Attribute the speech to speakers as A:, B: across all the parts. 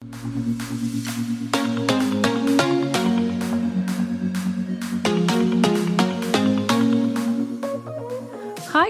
A: Hi,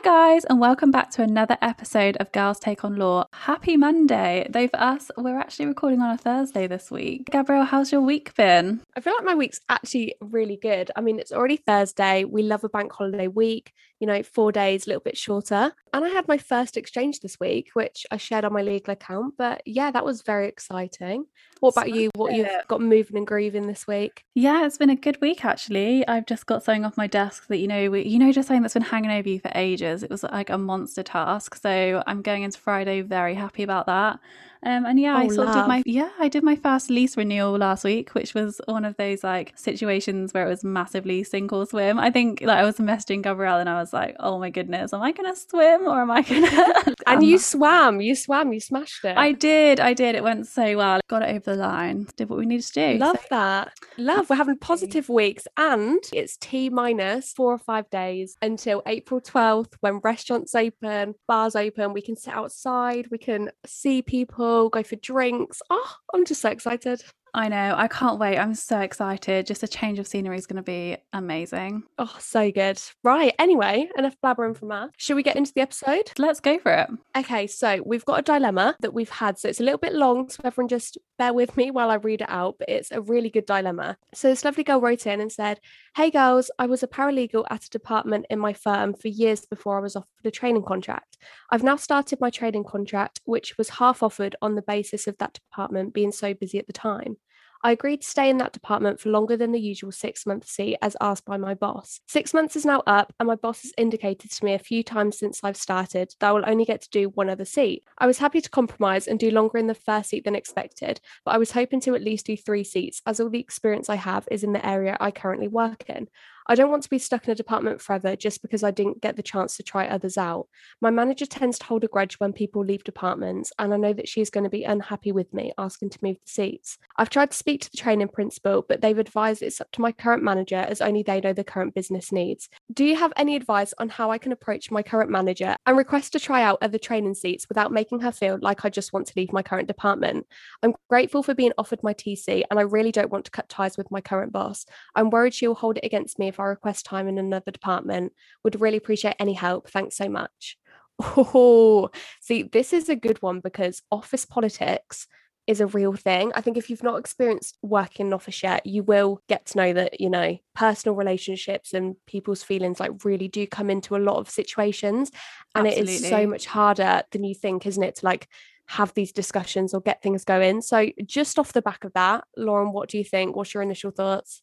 A: guys, and welcome back to another episode of Girls Take on Law. Happy Monday. Though for us, we're actually recording on a Thursday this week. Gabrielle, how's your week been?
B: I feel like my week's actually really good. I mean, it's already Thursday. We love a bank holiday week, you know, four days, a little bit shorter. And I had my first exchange this week, which I shared on my legal account. But yeah, that was very exciting. What about you? What you've got moving and grooving this week?
A: Yeah, it's been a good week actually. I've just got something off my desk that you know, we, you know, just something that's been hanging over you for ages. It was like a monster task, so I'm going into Friday very happy about that. Um, and yeah,
B: Oh,
A: I sort of did my yeah, I did my first lease renewal last week, which was one of those like situations where it was massively sink or swim. I think like I was messaging Gabrielle and I was like, oh my goodness, am I gonna swim or am I gonna?
B: And you swam, you swam, you smashed it.
A: I did, I did. It went so well. Got it over the line. Did what we needed to do.
B: Love
A: So-
B: that. Love. We're having positive weeks, and it's T minus four or five days until April 12th when restaurants open, bars open. We can sit outside, we can see people, go for drinks. Oh, I'm just so excited.
A: I know. I can't wait. I'm so excited. Just a change of scenery is going to be amazing.
B: Oh, so good. Right. Anyway, enough blabbering from us. Should we get into the episode?
A: Let's go for it.
B: Okay, so we've got a dilemma that we've had. So it's a little bit long, so everyone just bear with me while I read it out, but it's a really good dilemma. So this lovely girl wrote in and said, Hey girls, I was a paralegal at a department in my firm for years before I was offered a training contract. I've now started my training contract, which was half offered on the basis of that department being so busy at the time. I agreed to stay in that department for longer than the usual six month seat as asked by my boss. Six months is now up, and my boss has indicated to me a few times since I've started that I will only get to do one other seat. I was happy to compromise and do longer in the first seat than expected, but I was hoping to at least do three seats as all the experience I have is in the area I currently work in. I don't want to be stuck in a department forever just because I didn't get the chance to try others out. My manager tends to hold a grudge when people leave departments, and I know that she is going to be unhappy with me asking to move the seats. I've tried to speak to the training principal, but they've advised it's up to my current manager as only they know the current business needs. Do you have any advice on how I can approach my current manager and request to try out other training seats without making her feel like I just want to leave my current department? I'm grateful for being offered my TC, and I really don't want to cut ties with my current boss. I'm worried she'll hold it against me if I request time in another department. Would really appreciate any help. Thanks so much. Oh, see, this is a good one because office politics is a real thing. I think if you've not experienced working in an office yet, you will get to know that, you know, personal relationships and people's feelings like really do come into a lot of situations. And it is so much harder than you think, isn't it, to like have these discussions or get things going. So just off the back of that, Lauren, what do you think? What's your initial thoughts?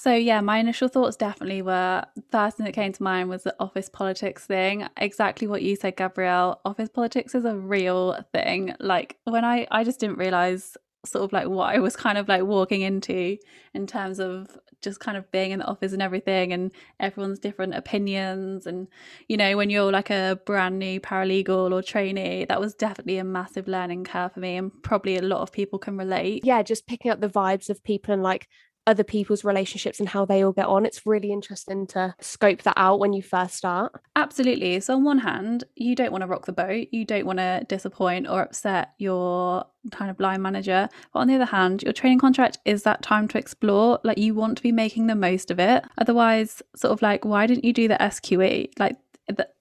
A: So yeah, my initial thoughts definitely were first thing that came to mind was the office politics thing. Exactly what you said, Gabrielle. Office politics is a real thing. Like when I I just didn't realize sort of like what I was kind of like walking into in terms of just kind of being in the office and everything and everyone's different opinions and you know when you're like a brand new paralegal or trainee that was definitely a massive learning curve for me and probably a lot of people can relate
B: Yeah, just picking up the vibes of people and like other people's relationships and how they all get on. It's really interesting to scope that out when you first start.
A: Absolutely. So, on one hand, you don't want to rock the boat, you don't want to disappoint or upset your kind of line manager. But on the other hand, your training contract is that time to explore. Like, you want to be making the most of it. Otherwise, sort of like, why didn't you do the SQE? Like,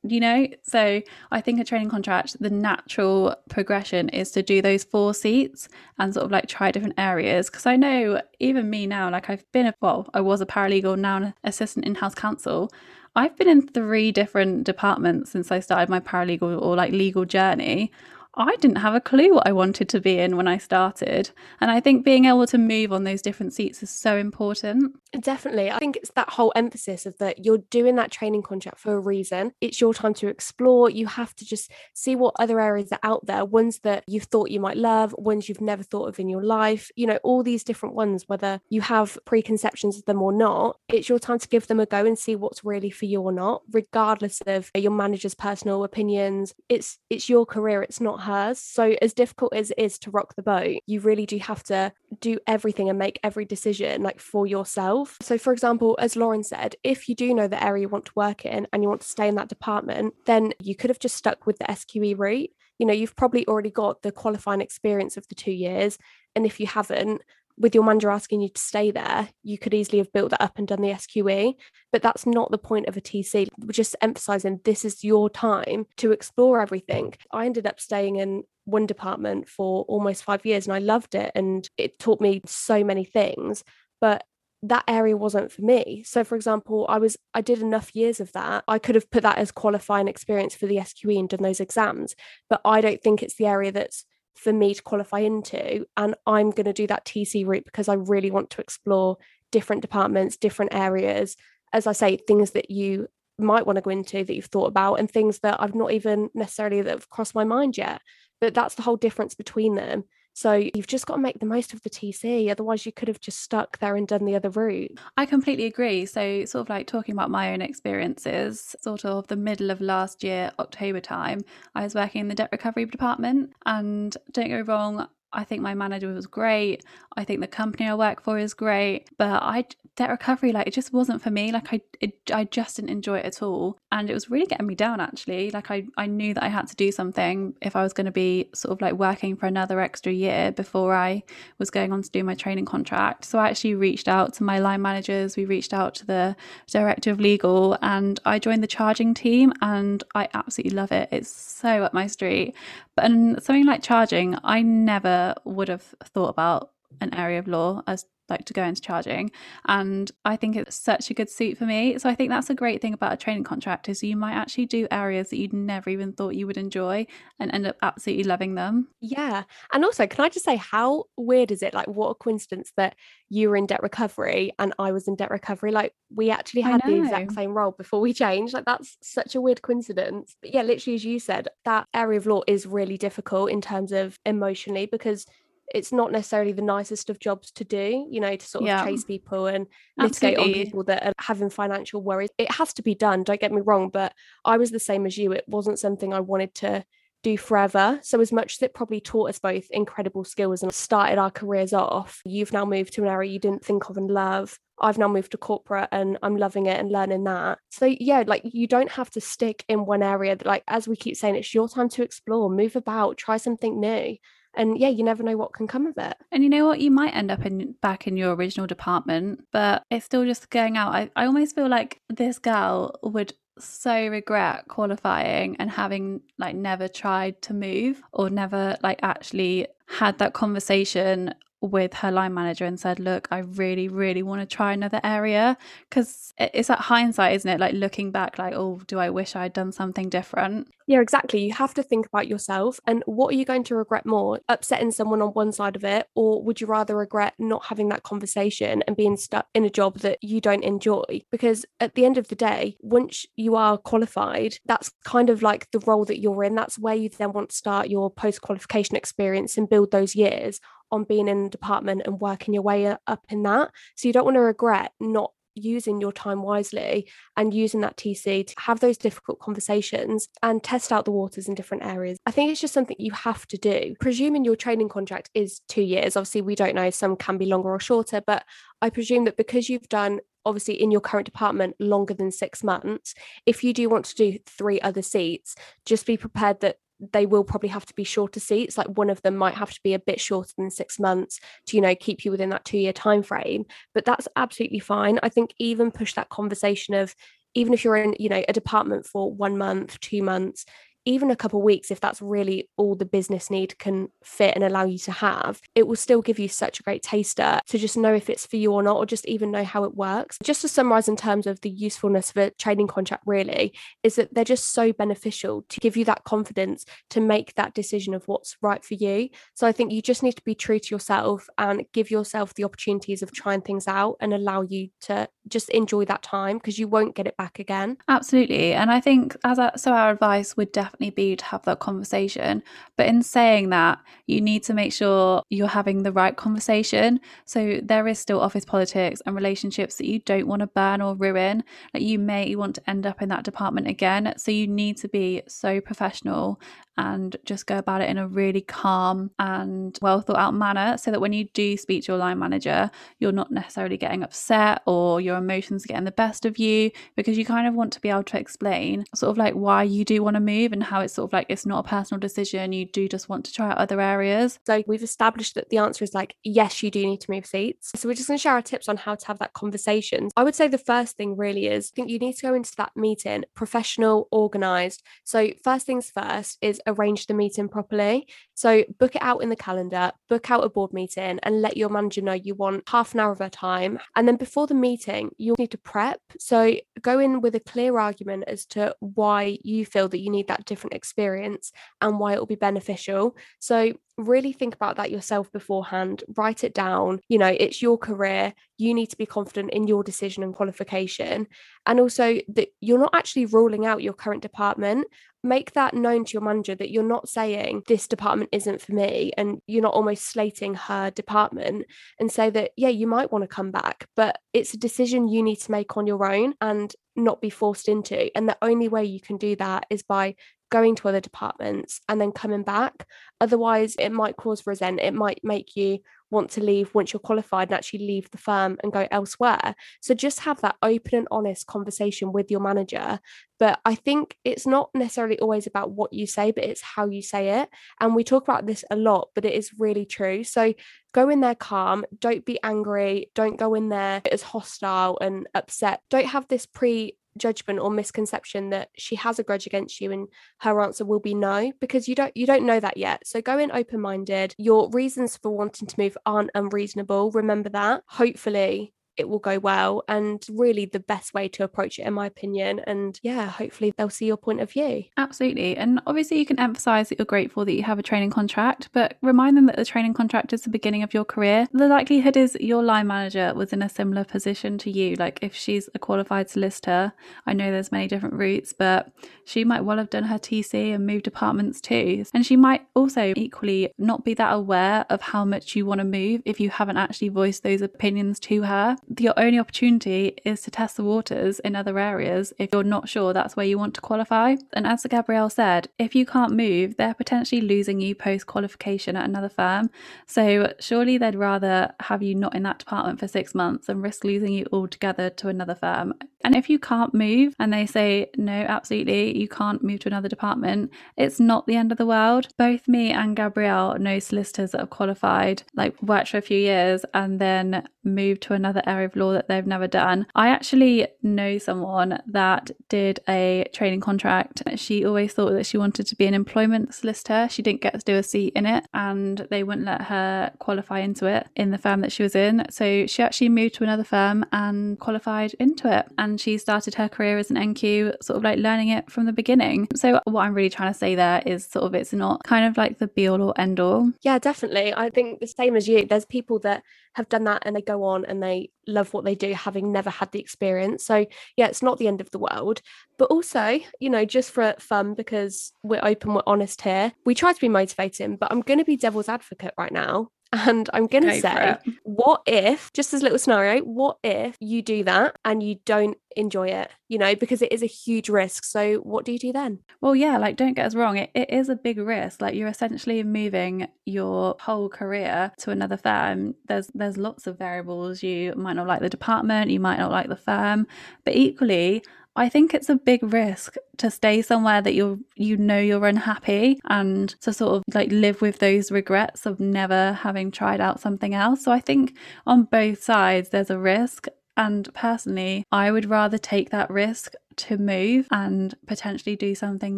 A: you know so i think a training contract the natural progression is to do those four seats and sort of like try different areas. Because i know even me now like i've been a well i was a paralegal now an assistant in-house counsel. I've been in three different departments since i started my paralegal or like legal journey I didn't have a clue what I wanted to be in when I started. And I think being able to move on those different seats is so important.
B: Definitely. I think it's that whole emphasis of that you're doing that training contract for a reason. It's your time to explore. You have to just see what other areas are out there, ones that you've thought you might love, ones you've never thought of in your life, you know, all these different ones, whether you have preconceptions of them or not. It's your time to give them a go and see what's really for you or not, regardless of your manager's personal opinions. It's it's your career, it's not hers. So as difficult as it is to rock the boat, you really do have to do everything and make every decision like for yourself. So for example, as Lauren said, if you do know the area you want to work in and you want to stay in that department, then you could have just stuck with the SQE route. You know, you've probably already got the qualifying experience of the 2 years and if you haven't, with your manager asking you to stay there, you could easily have built that up and done the SQE. But that's not the point of a TC. We're just emphasizing this is your time to explore everything. I ended up staying in one department for almost five years and I loved it and it taught me so many things. But that area wasn't for me. So for example, I was I did enough years of that. I could have put that as qualifying experience for the SQE and done those exams, but I don't think it's the area that's for me to qualify into. And I'm going to do that TC route because I really want to explore different departments, different areas. As I say, things that you might want to go into that you've thought about and things that I've not even necessarily that have crossed my mind yet. But that's the whole difference between them. So you've just got to make the most of the TC. Otherwise, you could have just stuck there and done the other route.
A: I completely agree. So, sort of like talking about my own experiences, sort of the middle of last year, October time, I was working in the debt recovery department. And don't go wrong, I think my manager was great. I think the company I work for is great, but I debt recovery like it just wasn't for me. Like I it, I just didn't enjoy it at all, and it was really getting me down actually. Like I I knew that I had to do something if I was going to be sort of like working for another extra year before I was going on to do my training contract. So I actually reached out to my line managers. We reached out to the director of legal, and I joined the charging team, and I absolutely love it. It's so up my street. But something like charging, I never would have thought about an area of law as like to go into charging and i think it's such a good suit for me. So i think that's a great thing about a training contract is you might actually do areas that you'd never even thought you would enjoy and end up absolutely loving them.
B: Yeah and also can i just say how weird is it? Like what a coincidence that you were in debt recovery and i was in debt recovery. Like we actually had the exact same role before we changed. Like that's such a weird coincidence. But yeah literally as you said that area of law is really difficult in terms of emotionally because it's not necessarily the nicest of jobs to do, you know, to sort of yeah. chase people and litigate on people that are having financial worries. It has to be done, don't get me wrong, but I was the same as you. It wasn't something I wanted to do forever. So, as much as it probably taught us both incredible skills and started our careers off, you've now moved to an area you didn't think of and love. I've now moved to corporate and I'm loving it and learning that. So, yeah, like you don't have to stick in one area. Like, as we keep saying, it's your time to explore, move about, try something new and yeah you never know what can come of it.
A: And you know what? You might end up in back in your original department but it's still just going out. I, I almost feel like this girl would so regret qualifying and having like never tried to move or never like actually had that conversation with her line manager and said, Look, I really, really want to try another area. Because it's that hindsight, isn't it? Like looking back, like, oh, do I wish I'd done something different?
B: Yeah, exactly. You have to think about yourself and what are you going to regret more? Upsetting someone on one side of it, or would you rather regret not having that conversation and being stuck in a job that you don't enjoy? Because at the end of the day, once you are qualified, that's kind of like the role that you're in. That's where you then want to start your post qualification experience and build those years on being in a department and working your way up in that. So you don't want to regret not using your time wisely and using that TC to have those difficult conversations and test out the waters in different areas. I think it's just something you have to do. Presuming your training contract is two years, obviously, we don't know, some can be longer or shorter, but I presume that because you've done obviously in your current department longer than six months, if you do want to do three other seats, just be prepared that they will probably have to be shorter seats like one of them might have to be a bit shorter than six months to you know keep you within that two year time frame but that's absolutely fine. I think even push that conversation of even if you're in you know a department for one month two months even a couple weeks if that's really all the business need can fit and allow you to have it will still give you such a great taster to just know if it's for you or not or just even know how it works. Just to summarize in terms of the usefulness of a training contract really is that they're just so beneficial to give you that confidence to make that decision of what's right for you. So i think you just need to be true to yourself and give yourself the opportunities of trying things out and allow you to just enjoy that time because you won't get it back again.
A: Absolutely and i think as a, so our advice would definitely definitely be to have that conversation. But in saying that, you need to make sure you're having the right conversation. So there is still office politics and relationships that you don't want to burn or ruin. Like you may want to end up in that department again. So you need to be so professional and just go about it in a really calm and well thought out manner so that when you do speak to your line manager, you're not necessarily getting upset or your emotions getting the best of you because you kind of want to be able to explain sort of like why you do want to move and how it's sort of like it's not a personal decision. You do just want to try out other areas.
B: So we've established that the answer is like, yes, you do need to move seats. So we're just going to share our tips on how to have that conversation. I would say the first thing really is I think you need to go into that meeting professional, organized. So first things first is arrange the meeting properly. So book it out in the calendar, book out a board meeting and let your manager know you want half an hour of their time. And then before the meeting, you'll need to prep. So go in with a clear argument as to why you feel that you need that different experience and why it will be beneficial. So really think about that yourself beforehand write it down you know it's your career you need to be confident in your decision and qualification and also that you're not actually ruling out your current department make that known to your manager that you're not saying this department isn't for me and you're not almost slating her department and say that yeah you might want to come back but it's a decision you need to make on your own and not be forced into and the only way you can do that is by going to other departments and then coming back. Otherwise, it might cause resent. It might make you want to leave once you're qualified and actually leave the firm and go elsewhere. So just have that open and honest conversation with your manager. But I think it's not necessarily always about what you say, but it's how you say it. And we talk about this a lot, but it is really true. So go in there calm. Don't be angry. Don't go in there as hostile and upset. Don't have this pre judgment or misconception that she has a grudge against you and her answer will be no because you don't you don't know that yet. So go in open minded your reasons for wanting to move aren't unreasonable. Remember that. Hopefully it will go well and really the best way to approach it in my opinion and yeah hopefully they'll see your point of view.
A: Absolutely and obviously you can emphasize that you're grateful that you have a training contract but remind them that the training contract is the beginning of your career. The likelihood is your line manager was in a similar position to you like if she's a qualified solicitor i know there's many different routes but she might well have done her tc and moved departments too and she might also equally not be that aware of how much you want to move if you haven't actually voiced those opinions to her your only opportunity is to test the waters in other areas if you're not sure that's where you want to qualify. And as Gabrielle said, if you can't move, they're potentially losing you post qualification at another firm. So surely they'd rather have you not in that department for six months and risk losing you altogether to another firm. And if you can't move and they say, no, absolutely, you can't move to another department, it's not the end of the world. Both me and Gabrielle know solicitors that have qualified, like worked for a few years and then moved to another area of law that they've never done. I actually know someone that did a training contract. She always thought that she wanted to be an employment solicitor. She didn't get to do a seat in it and they wouldn't let her qualify into it in the firm that she was in. So she actually moved to another firm and qualified into it. And she started her career as an NQ, sort of like learning it from the beginning. So, what I'm really trying to say there is sort of it's not kind of like the be all or end all.
B: Yeah, definitely. I think the same as you, there's people that have done that and they go on and they love what they do, having never had the experience. So, yeah, it's not the end of the world. But also, you know, just for fun, because we're open, we're honest here, we try to be motivating, but I'm going to be devil's advocate right now and I'm going to say, what if, just as a little scenario, what if you do that and you don't enjoy it, you know, because it is a huge risk. So, what do you do then?
A: Well, yeah, like, don't get us wrong, it, it is a big risk. Like, you're essentially moving your whole career to another firm. There's, there's lots of variables. You might not like the department, you might not like the firm, but equally, I think it's a big risk to stay somewhere that you're you know you're unhappy and to sort of like live with those regrets of never having tried out something else. So I think on both sides there's a risk and personally, I would rather take that risk to move and potentially do something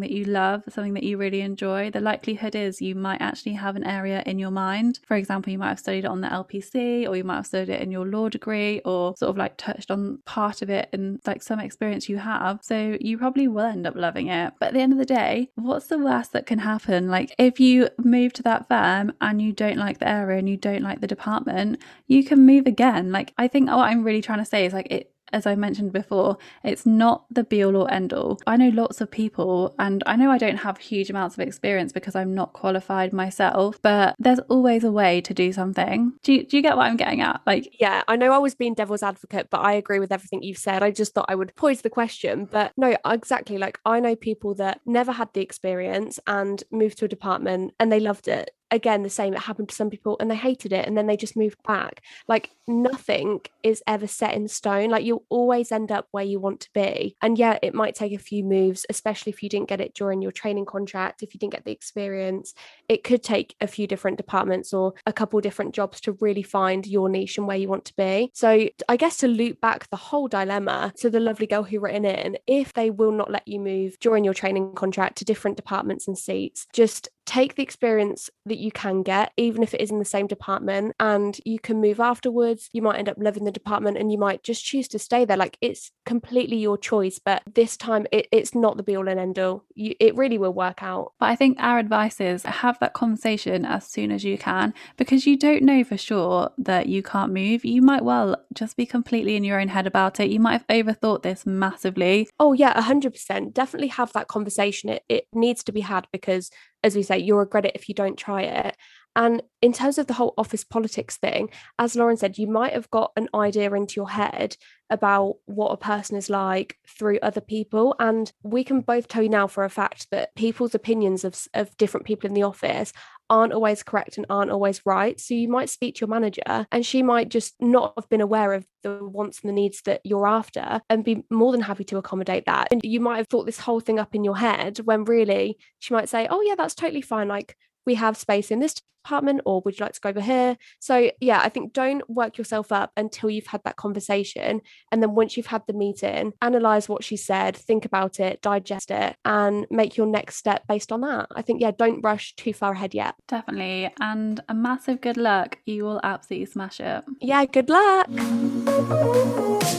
A: that you love, something that you really enjoy, the likelihood is you might actually have an area in your mind. For example, you might have studied it on the LPC or you might have studied it in your law degree or sort of like touched on part of it in like some experience you have. So you probably will end up loving it. But at the end of the day, what's the worst that can happen? Like if you move to that firm and you don't like the area and you don't like the department, you can move again. Like I think what I'm really trying to say is like it as I mentioned before, it's not the be all or end all. I know lots of people, and I know I don't have huge amounts of experience because I'm not qualified myself, but there's always a way to do something. Do you, do you get what I'm getting at? Like,
B: yeah, I know I was being devil's advocate, but I agree with everything you've said. I just thought I would pose the question, but no, exactly. Like, I know people that never had the experience and moved to a department and they loved it again the same it happened to some people and they hated it and then they just moved back. Like nothing is ever set in stone. Like you'll always end up where you want to be. And yeah it might take a few moves especially if you didn't get it during your training contract if you didn't get the experience. It could take a few different departments or a couple different jobs to really find your niche and where you want to be. So i guess to loop back the whole dilemma to the lovely girl who written in if they will not let you move during your training contract to different departments and seats just take the experience that you can get, even if it is in the same department, and you can move afterwards. You might end up loving the department and you might just choose to stay there. Like it's completely your choice, but this time it, it's not the be all and end all. You, it really will work out.
A: But I think our advice is have that conversation as soon as you can because you don't know for sure that you can't move. You might well just be completely in your own head about it. You might have overthought this massively.
B: Oh, yeah, 100%. Definitely have that conversation. It, it needs to be had because as we say, you'll regret it if you don't try it. And in terms of the whole office politics thing, as Lauren said, you might have got an idea into your head about what a person is like through other people. And we can both tell you now for a fact that people's opinions of, of different people in the office aren't always correct and aren't always right. So you might speak to your manager and she might just not have been aware of the wants and the needs that you're after and be more than happy to accommodate that. And you might have thought this whole thing up in your head when really she might say, Oh, yeah, that's totally fine. Like, we have space in this department or would you like to go over here? So yeah i think don't work yourself up until you've had that conversation and then once you've had the meeting analyze what she said think about it digest it and make your next step based on that. I think yeah don't rush too far ahead yet.
A: Definitely and a massive good luck. You will absolutely smash it.
B: Yeah good luck.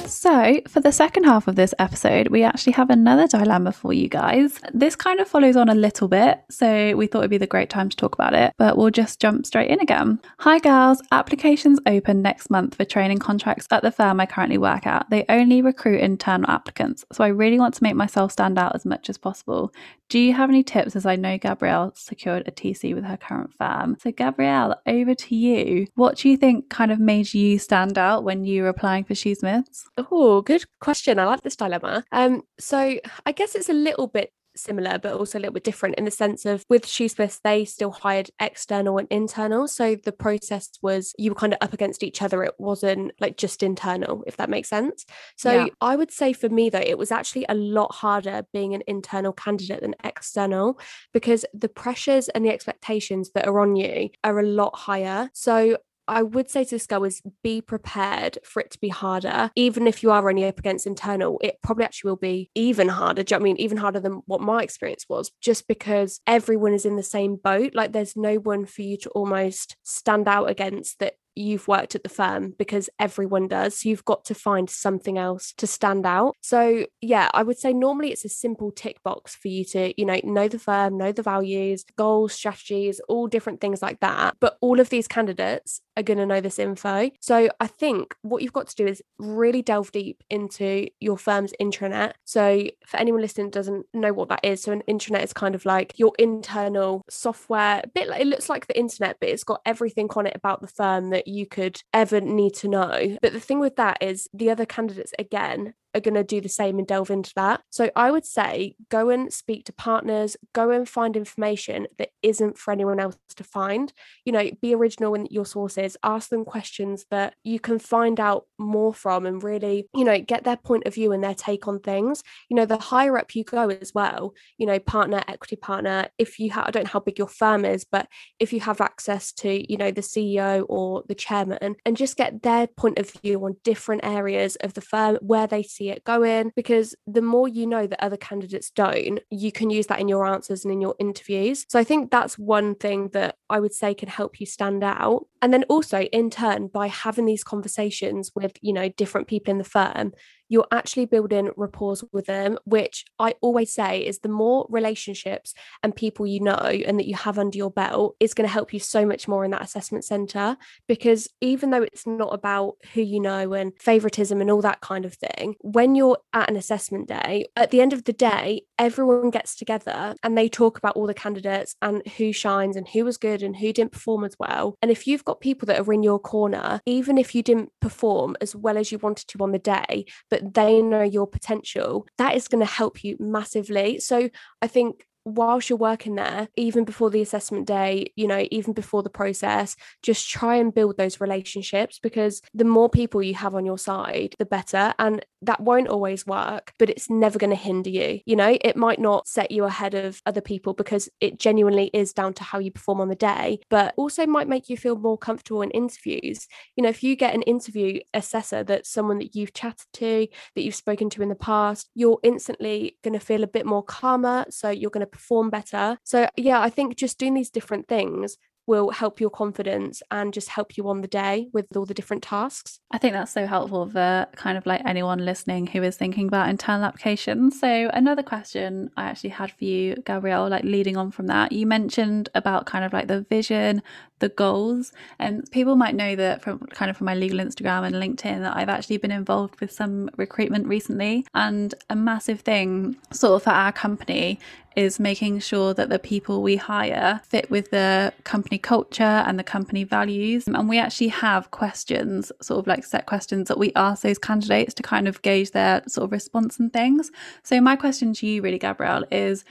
A: So, for the second half of this episode, we actually have another dilemma for you guys. This kind of follows on a little bit, so we thought it'd be the great time to talk about it, but we'll just jump straight in again. Hi, girls. Applications open next month for training contracts at the firm I currently work at. They only recruit internal applicants, so I really want to make myself stand out as much as possible. Do you have any tips as I know Gabrielle secured a TC with her current firm? So, Gabrielle, over to you. What do you think kind of made you stand out when you were applying for Shoosmiths?
B: Oh, good question. I like this dilemma. Um, so I guess it's a little bit similar but also a little bit different in the sense of with Shoosmiths they still hired external and internal. So the process was you were kind of up against each other. It wasn't like just internal if that makes sense. So yeah. I would say for me though it was actually a lot harder being an internal candidate than external because the pressures and the expectations that are on you are a lot higher. So I would say to is be prepared for it to be harder. Even if you are only up against internal, it probably actually will be even harder. You know I mean? Even harder than what my experience was, just because everyone is in the same boat. Like there's no one for you to almost stand out against that you've worked at the firm because everyone does. You've got to find something else to stand out. So, yeah, I would say normally it's a simple tick box for you to, you know, know the firm, know the values, goals, strategies, all different things like that. But all of these candidates are going to know this info. So I think what you've got to do is really delve deep into your firm's intranet. So for anyone listening doesn't know what that is, so an intranet is kind of like your internal software, a bit like it looks like the internet, but it's got everything on it about the firm that you could ever need to know. But the thing with that is the other candidates again are going to do the same and delve into that. So I would say go and speak to partners, go and find information that isn't for anyone else to find. You know, be original in your sources, ask them questions that you can find out more from and really, you know, get their point of view and their take on things. You know, the higher up you go as well, you know, partner, equity partner, if you have, I don't know how big your firm is, but if you have access to, you know, the CEO or the chairman and just get their point of view on different areas of the firm where they see see it going because the more you know that other candidates don't, you can use that in your answers and in your interviews. So I think that's one thing that I would say can help you stand out. And then also in turn by having these conversations with, you know, different people in the firm, you're actually building rapport with them, which I always say is the more relationships and people you know and that you have under your belt is going to help you so much more in that assessment center. Because even though it's not about who you know and favoritism and all that kind of thing, when you're at an assessment day, at the end of the day, everyone gets together and they talk about all the candidates and who shines and who was good and who didn't perform as well. And if you've got people that are in your corner, even if you didn't perform as well as you wanted to on the day, but they know your potential, that is going to help you massively. So I think whilst you're working there, even before the assessment day, you know, even before the process, just try and build those relationships because the more people you have on your side, the better. And that won't always work, but it's never going to hinder you. You know, it might not set you ahead of other people because it genuinely is down to how you perform on the day, but also might make you feel more comfortable in interviews. You know, if you get an interview assessor that's someone that you've chatted to, that you've spoken to in the past, you're instantly going to feel a bit more calmer. So you're going to perform better. So, yeah, I think just doing these different things will help your confidence and just help you on the day with all the different tasks.
A: I think that's so helpful for kind of like anyone listening who is thinking about internal applications. So, another question I actually had for you, Gabrielle, like leading on from that, you mentioned about kind of like the vision, the goals, and people might know that from kind of from my legal Instagram and LinkedIn that I've actually been involved with some recruitment recently. And a massive thing, sort of, for our company is making sure that the people we hire fit with the company culture and the company values. And we actually have questions, sort of like set questions that we ask those candidates to kind of gauge their sort of response and things. So, my question to you, really, Gabrielle, is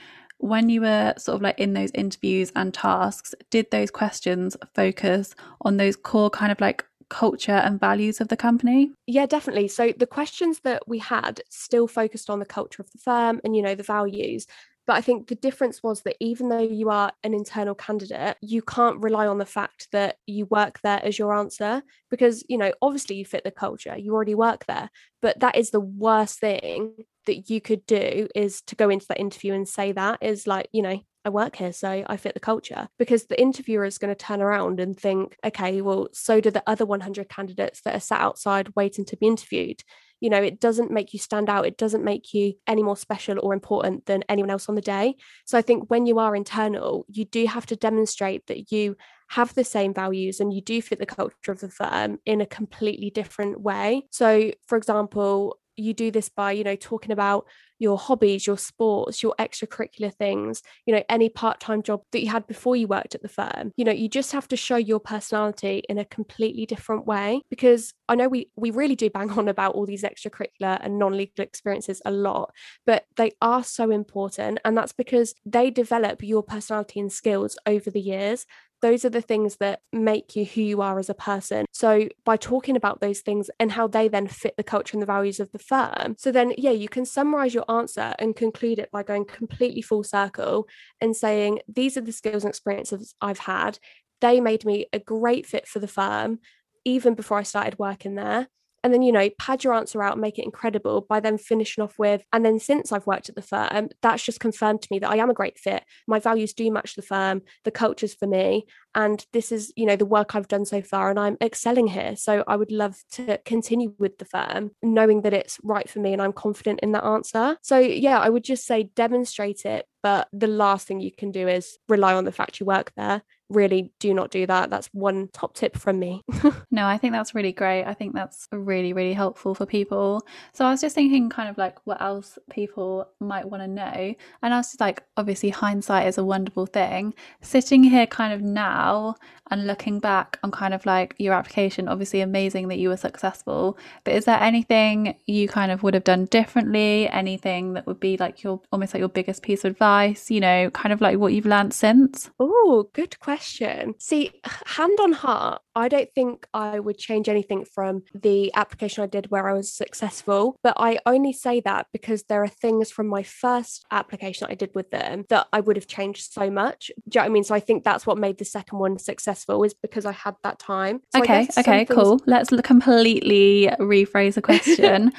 A: when you were sort of like in those interviews and tasks, did those questions focus on those core kind of like culture and values of the company?
B: Yeah, definitely. So the questions that we had still focused on the culture of the firm and, you know, the values. But I think the difference was that even though you are an internal candidate, you can't rely on the fact that you work there as your answer because, you know, obviously you fit the culture, you already work there. But that is the worst thing that you could do is to go into that interview and say that is like, you know, I work here, so I fit the culture. Because the interviewer is going to turn around and think, okay, well, so do the other 100 candidates that are sat outside waiting to be interviewed. You know it doesn't make you stand out it doesn't make you any more special or important than anyone else on the day. So i think when you are internal you do have to demonstrate that you have the same values and you do fit the culture of the firm in a completely different way. So for example you do this by you know talking about your hobbies your sports your extracurricular things you know any part-time job that you had before you worked at the firm. You know you just have to show your personality in a completely different way because i know we we really do bang on about all these extracurricular and non-legal experiences a lot but they are so important and that's because they develop your personality and skills over the years those are the things that make you who you are as a person. So, by talking about those things and how they then fit the culture and the values of the firm, so then, yeah, you can summarize your answer and conclude it by going completely full circle and saying, These are the skills and experiences I've had. They made me a great fit for the firm even before I started working there and then you know pad your answer out and make it incredible by then finishing off with and then since i've worked at the firm that's just confirmed to me that i am a great fit. My values do match the firm. The culture's for me and this is you know the work i've done so far and i'm excelling here so i would love to continue with the firm knowing that it's right for me and i'm confident in that answer so yeah i would just say demonstrate it but the last thing you can do is rely on the fact you work there really do not do that. That's one top tip from me.
A: no, I think that's really great. I think that's really, really helpful for people. So I was just thinking kind of like what else people might want to know. And I was just like, obviously, hindsight is a wonderful thing. Sitting here kind of now and looking back on kind of like your application, obviously amazing that you were successful. But is there anything you kind of would have done differently? Anything that would be like your almost like your biggest piece of advice, you know, kind of like what you've learned since?
B: Oh, good question. See, hand on heart, I don't think I would change anything from the application I did where I was successful, but I only say that because there are things from my first application I did with them that I would have changed so much. Do you know what I mean? So I think that's what made the second one successful is because I had that time. So
A: okay, okay, cool. Let's completely rephrase the question.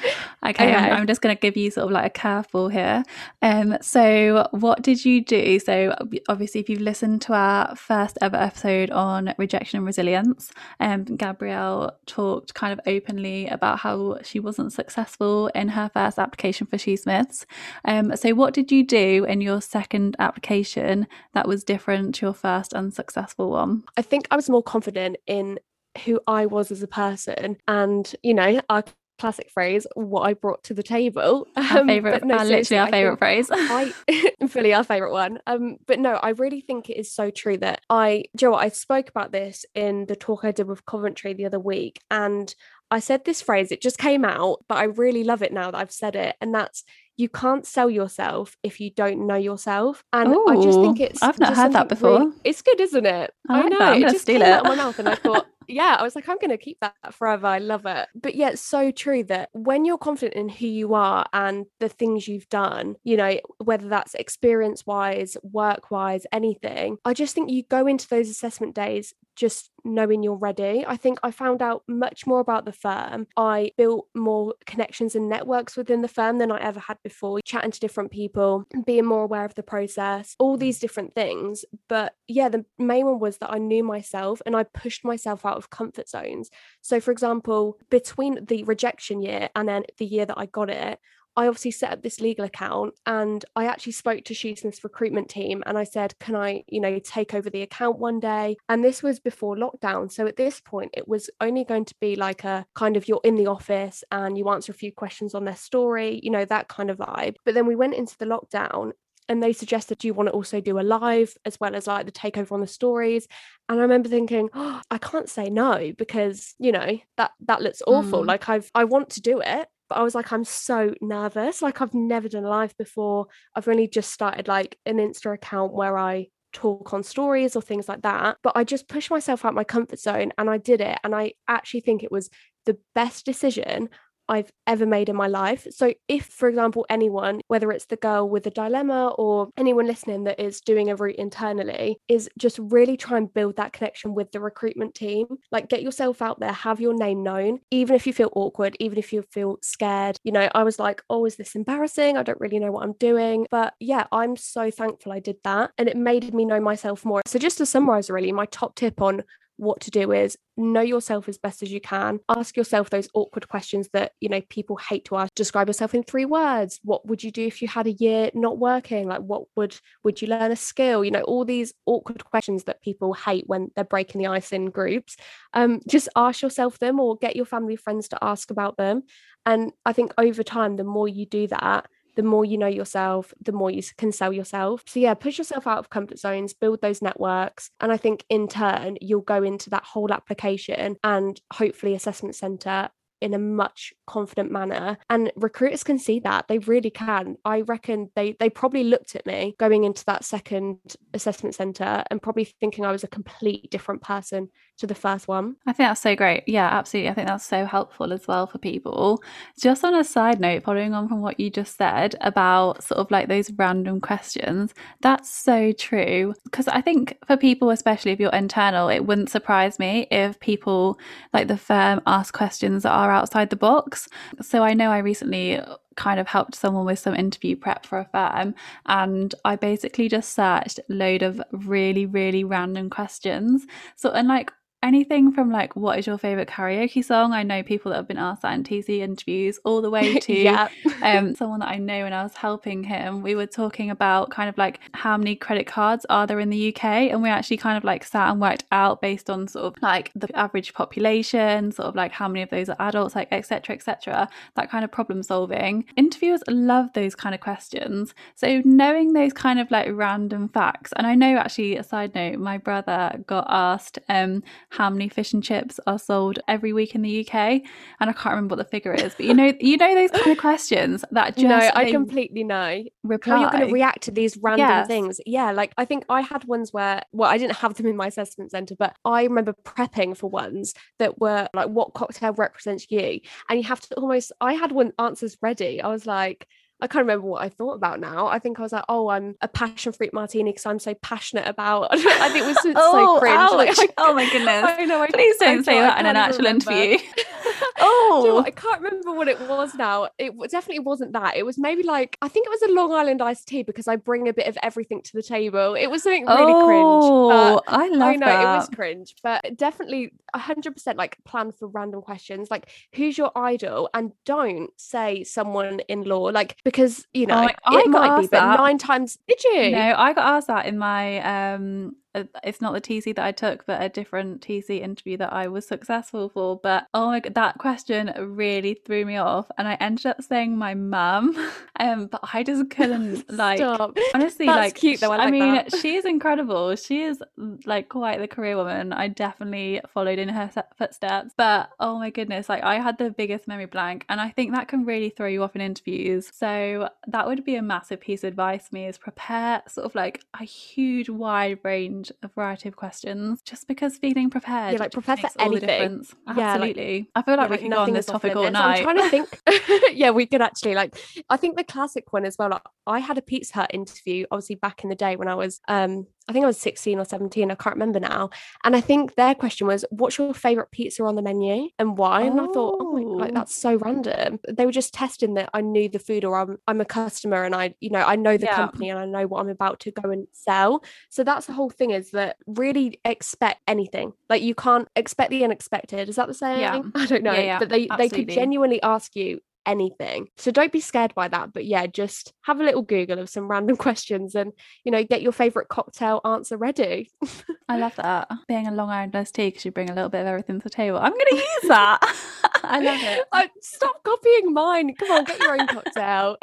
A: okay, okay. I'm, I'm, just going to give you sort of like a curveball here. Um, so what did you do? So obviously, if you've listened to our first ever episode on rejection and resilience, um, Gabrielle talked kind of openly about how she wasn't successful in her first application for Shoosmiths. Um, so what did you do in your second application that was different to your first unsuccessful one?
B: I think I was more confident in who I was as a person and you know our classic phrase what I brought to the table
A: our um, favorite no, literally our favorite phrase
B: I fully our favorite one um but no I really think it is so true that I Joe I spoke about this in the talk I did with Coventry the other week and I said this phrase it just came out but I really love it now that I've said it and that's you can't sell yourself if you don't know yourself. And Ooh, I just think it's
A: I've not heard that before.
B: Really, it's good, isn't it?
A: I,
B: like
A: I know.
B: It
A: just came it. out
B: of my mouth and I thought, yeah, I was like, I'm going to keep that forever. I love it. But yeah, it's so true that when you're confident in who you are and the things you've done, you know, whether that's experience wise, work wise, anything, I just think you go into those assessment days just knowing you're ready. I think I found out much more about the firm. I built more connections and networks within the firm than I ever had before, chatting to different people, being more aware of the process, all mm. these different things. But yeah, the main one was that I knew myself and I pushed myself out out of comfort zones. So, for example, between the rejection year and then the year that I got it, I obviously set up this legal account and I actually spoke to Shoosmith's recruitment team and I said, Can I, you know, take over the account one day? And this was before lockdown. So at this point, it was only going to be like a kind of you're in the office and you answer a few questions on their story, you know, that kind of vibe. But then we went into the lockdown and they suggested do you want to also do a live as well as like the takeover on the stories and i remember thinking oh, i can't say no because you know that that looks awful mm. like i've i want to do it but i was like i'm so nervous like i've never done live before. I've only just started like an insta account where i talk on stories or things like that but i just pushed myself out my comfort zone and i did it and i actually think it was the best decision I've ever made in my life. So, if, for example, anyone, whether it's the girl with a dilemma or anyone listening that is doing a route internally, is just really try and build that connection with the recruitment team. Like, get yourself out there, have your name known, even if you feel awkward, even if you feel scared. You know, I was like, oh, is this embarrassing? I don't really know what I'm doing. But yeah, I'm so thankful I did that. And it made me know myself more. So, just to summarize, really, my top tip on what to do is know yourself as best as you can. Ask yourself those awkward questions that you know people hate to ask. Describe yourself in three words. What would you do if you had a year not working? Like what would would you learn a skill? You know all these awkward questions that people hate when they're breaking the ice in groups. Um just ask yourself them or get your family friends to ask about them. And i think over time the more you do that the more you know yourself, the more you can sell yourself. So, yeah, push yourself out of comfort zones, build those networks. And I think in turn, you'll go into that whole application and hopefully assessment center in a much confident manner and recruiters can see that they really can i reckon they they probably looked at me going into that second assessment center and probably thinking i was a complete different person to the first one.
A: I think that's so great. Yeah absolutely. I think that's so helpful as well for people. Just on a side note following on from what you just said about sort of like those random questions that's so true. Because i think for people especially if you're internal it wouldn't surprise me if people like the firm ask questions that are outside the box. So I know I recently kind of helped someone with some interview prep for a firm and I basically just searched load of really really random questions. So and like anything from like what is your favorite karaoke song? I know people that have been asked that in tc interviews all the way to
B: yeah.
A: um, someone that i know when i was helping him we were talking about kind of like how many credit cards are there in the uk and we actually kind of like sat and worked out based on sort of like the average population sort of like how many of those are adults like etc etc that kind of problem solving. Interviewers love those kind of questions. So knowing those kind of like random facts and i know actually a side note my brother got asked um how many fish and chips are sold every week in the UK, and I can't remember what the figure is. But you know, you know those kind of questions that just
B: no, I completely know
A: reply.
B: how you're going to react to these random
A: Yes.
B: things. Yeah, like I think I had ones where, well, I didn't have them in my assessment center, but I remember prepping for ones that were like, "What cocktail represents you?" And you have to almost. I had one answers ready. I was like. I can't remember what I thought about now. I think I was like, "Oh, I'm a passion fruit martini because I'm so passionate about." I think it was so
A: Oh,
B: cringe. Like. I-
A: Oh my goodness.
B: I know. I,
A: Please don't say that in an actual
B: remember.
A: interview.
B: Do you know
A: oh.
B: I can't remember what it was now. It definitely wasn't that. It was maybe like I think it was a Long Island iced tea because I bring a bit of everything to the table. It was something really
A: oh,
B: cringe.
A: I love
B: I know
A: that.
B: it was cringe, but definitely hundred percent like plan for random questions like who's your idol and don't say someone in law like because you know
A: Oh, I- I
B: it
A: got
B: might be
A: asked
B: but
A: that.
B: nine times did you
A: No, I got asked that in my um it's not the TC that I took, but a different TC interview that I was successful for. But oh my god, that question really threw me off, and I ended up saying my mum. Um, but I just couldn't like
B: Stop.
A: honestly
B: That's
A: like
B: cute though, I like
A: mean,
B: that.
A: she is incredible. She is like quite the career woman. I definitely followed in her footsteps. But oh my goodness, like I had the biggest memory blank, and I think that can really throw you off in interviews. So that would be a massive piece of advice for me: is prepare sort of like a huge, wide range, a variety of questions. Just because feeling prepared,
B: Yeah, like, prepare for anything.
A: difference.
B: Yeah, like-
A: Absolutely. I feel
B: Yeah,
A: like we could go on this topic all night.
B: I'm trying to think. yeah, we could actually like. I think the classic one as well. Like, I had a Pizza Hut interview, obviously back in the day when I was, um, I think I was 16 or 17. I can't remember now. And I think their question was, "What's your favorite pizza on the menu and why?" And I thought, oh my, like
A: Oh.
B: that's so random. They were just testing that I knew the food, or I'm I'm a customer, and I, you know, I know the
A: Yeah.
B: company, and I know what I'm about to go and sell. So that's the whole thing is that really expect anything. Like you can't expect the unexpected. Is that the saying? Yeah. I don't know.
A: Yeah, yeah,
B: but they they could genuinely ask you anything. So don't be scared by that. But yeah, just have a little Google of some random questions and you know, get your favorite cocktail answer ready.
A: I love that. Being a Long Island iced tea because you bring a little bit of everything to the table. I'm going to use that. I love it.
B: Uh, stop copying mine. Come on, get your own cocktail.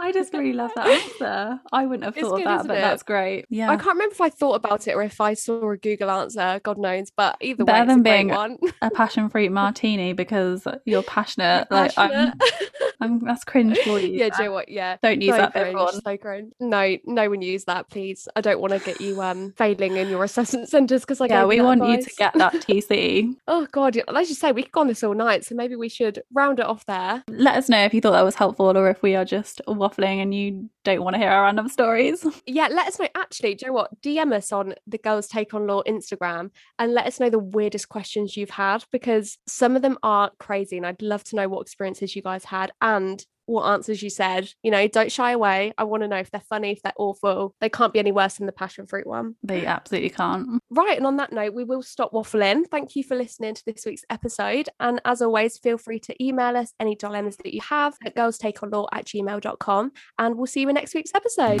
A: I just really love that answer. I wouldn't have thought
B: good,
A: that, but
B: it?
A: that's great. Yeah.
B: I can't remember if I thought about it or if I saw a Google answer. God knows, but either
A: Better
B: way, it's
A: than
B: a
A: being
B: one.
A: a passion fruit martini because you're passionate. Like I'm,
B: Passionate.
A: I'm that's cringe for you.
B: yeah, do you know what? Yeah.
A: Don't use
B: so
A: that,
B: cringe,
A: everyone.
B: So cringe. No, no one use that, please. I don't want to get you um failing in your assessment centres because I
A: Yeah, we want you to get that TC.
B: Oh god, as you say, we could go on this all night, so maybe we should round it off there.
A: Let us know if you thought that was helpful or if we are just waffling and you don't want to hear our random stories.
B: Yeah, let us know. Actually, do you know what? DM us on the Girls Take on Law Instagram and let us know the weirdest questions you've had because some of them are crazy, and I'd love to know what experiences you guys had and what answers you said. You know, don't shy away. I want to know if they're funny, if they're awful. They can't be any worse than the passion fruit one.
A: They absolutely can't.
B: Right, and on that note, we will stop waffling. Thank you for listening to this week's episode. And as always, feel free to email us any dilemmas that you have at girlstakeonlaw at gmail.com. And we'll see you in next week's episode.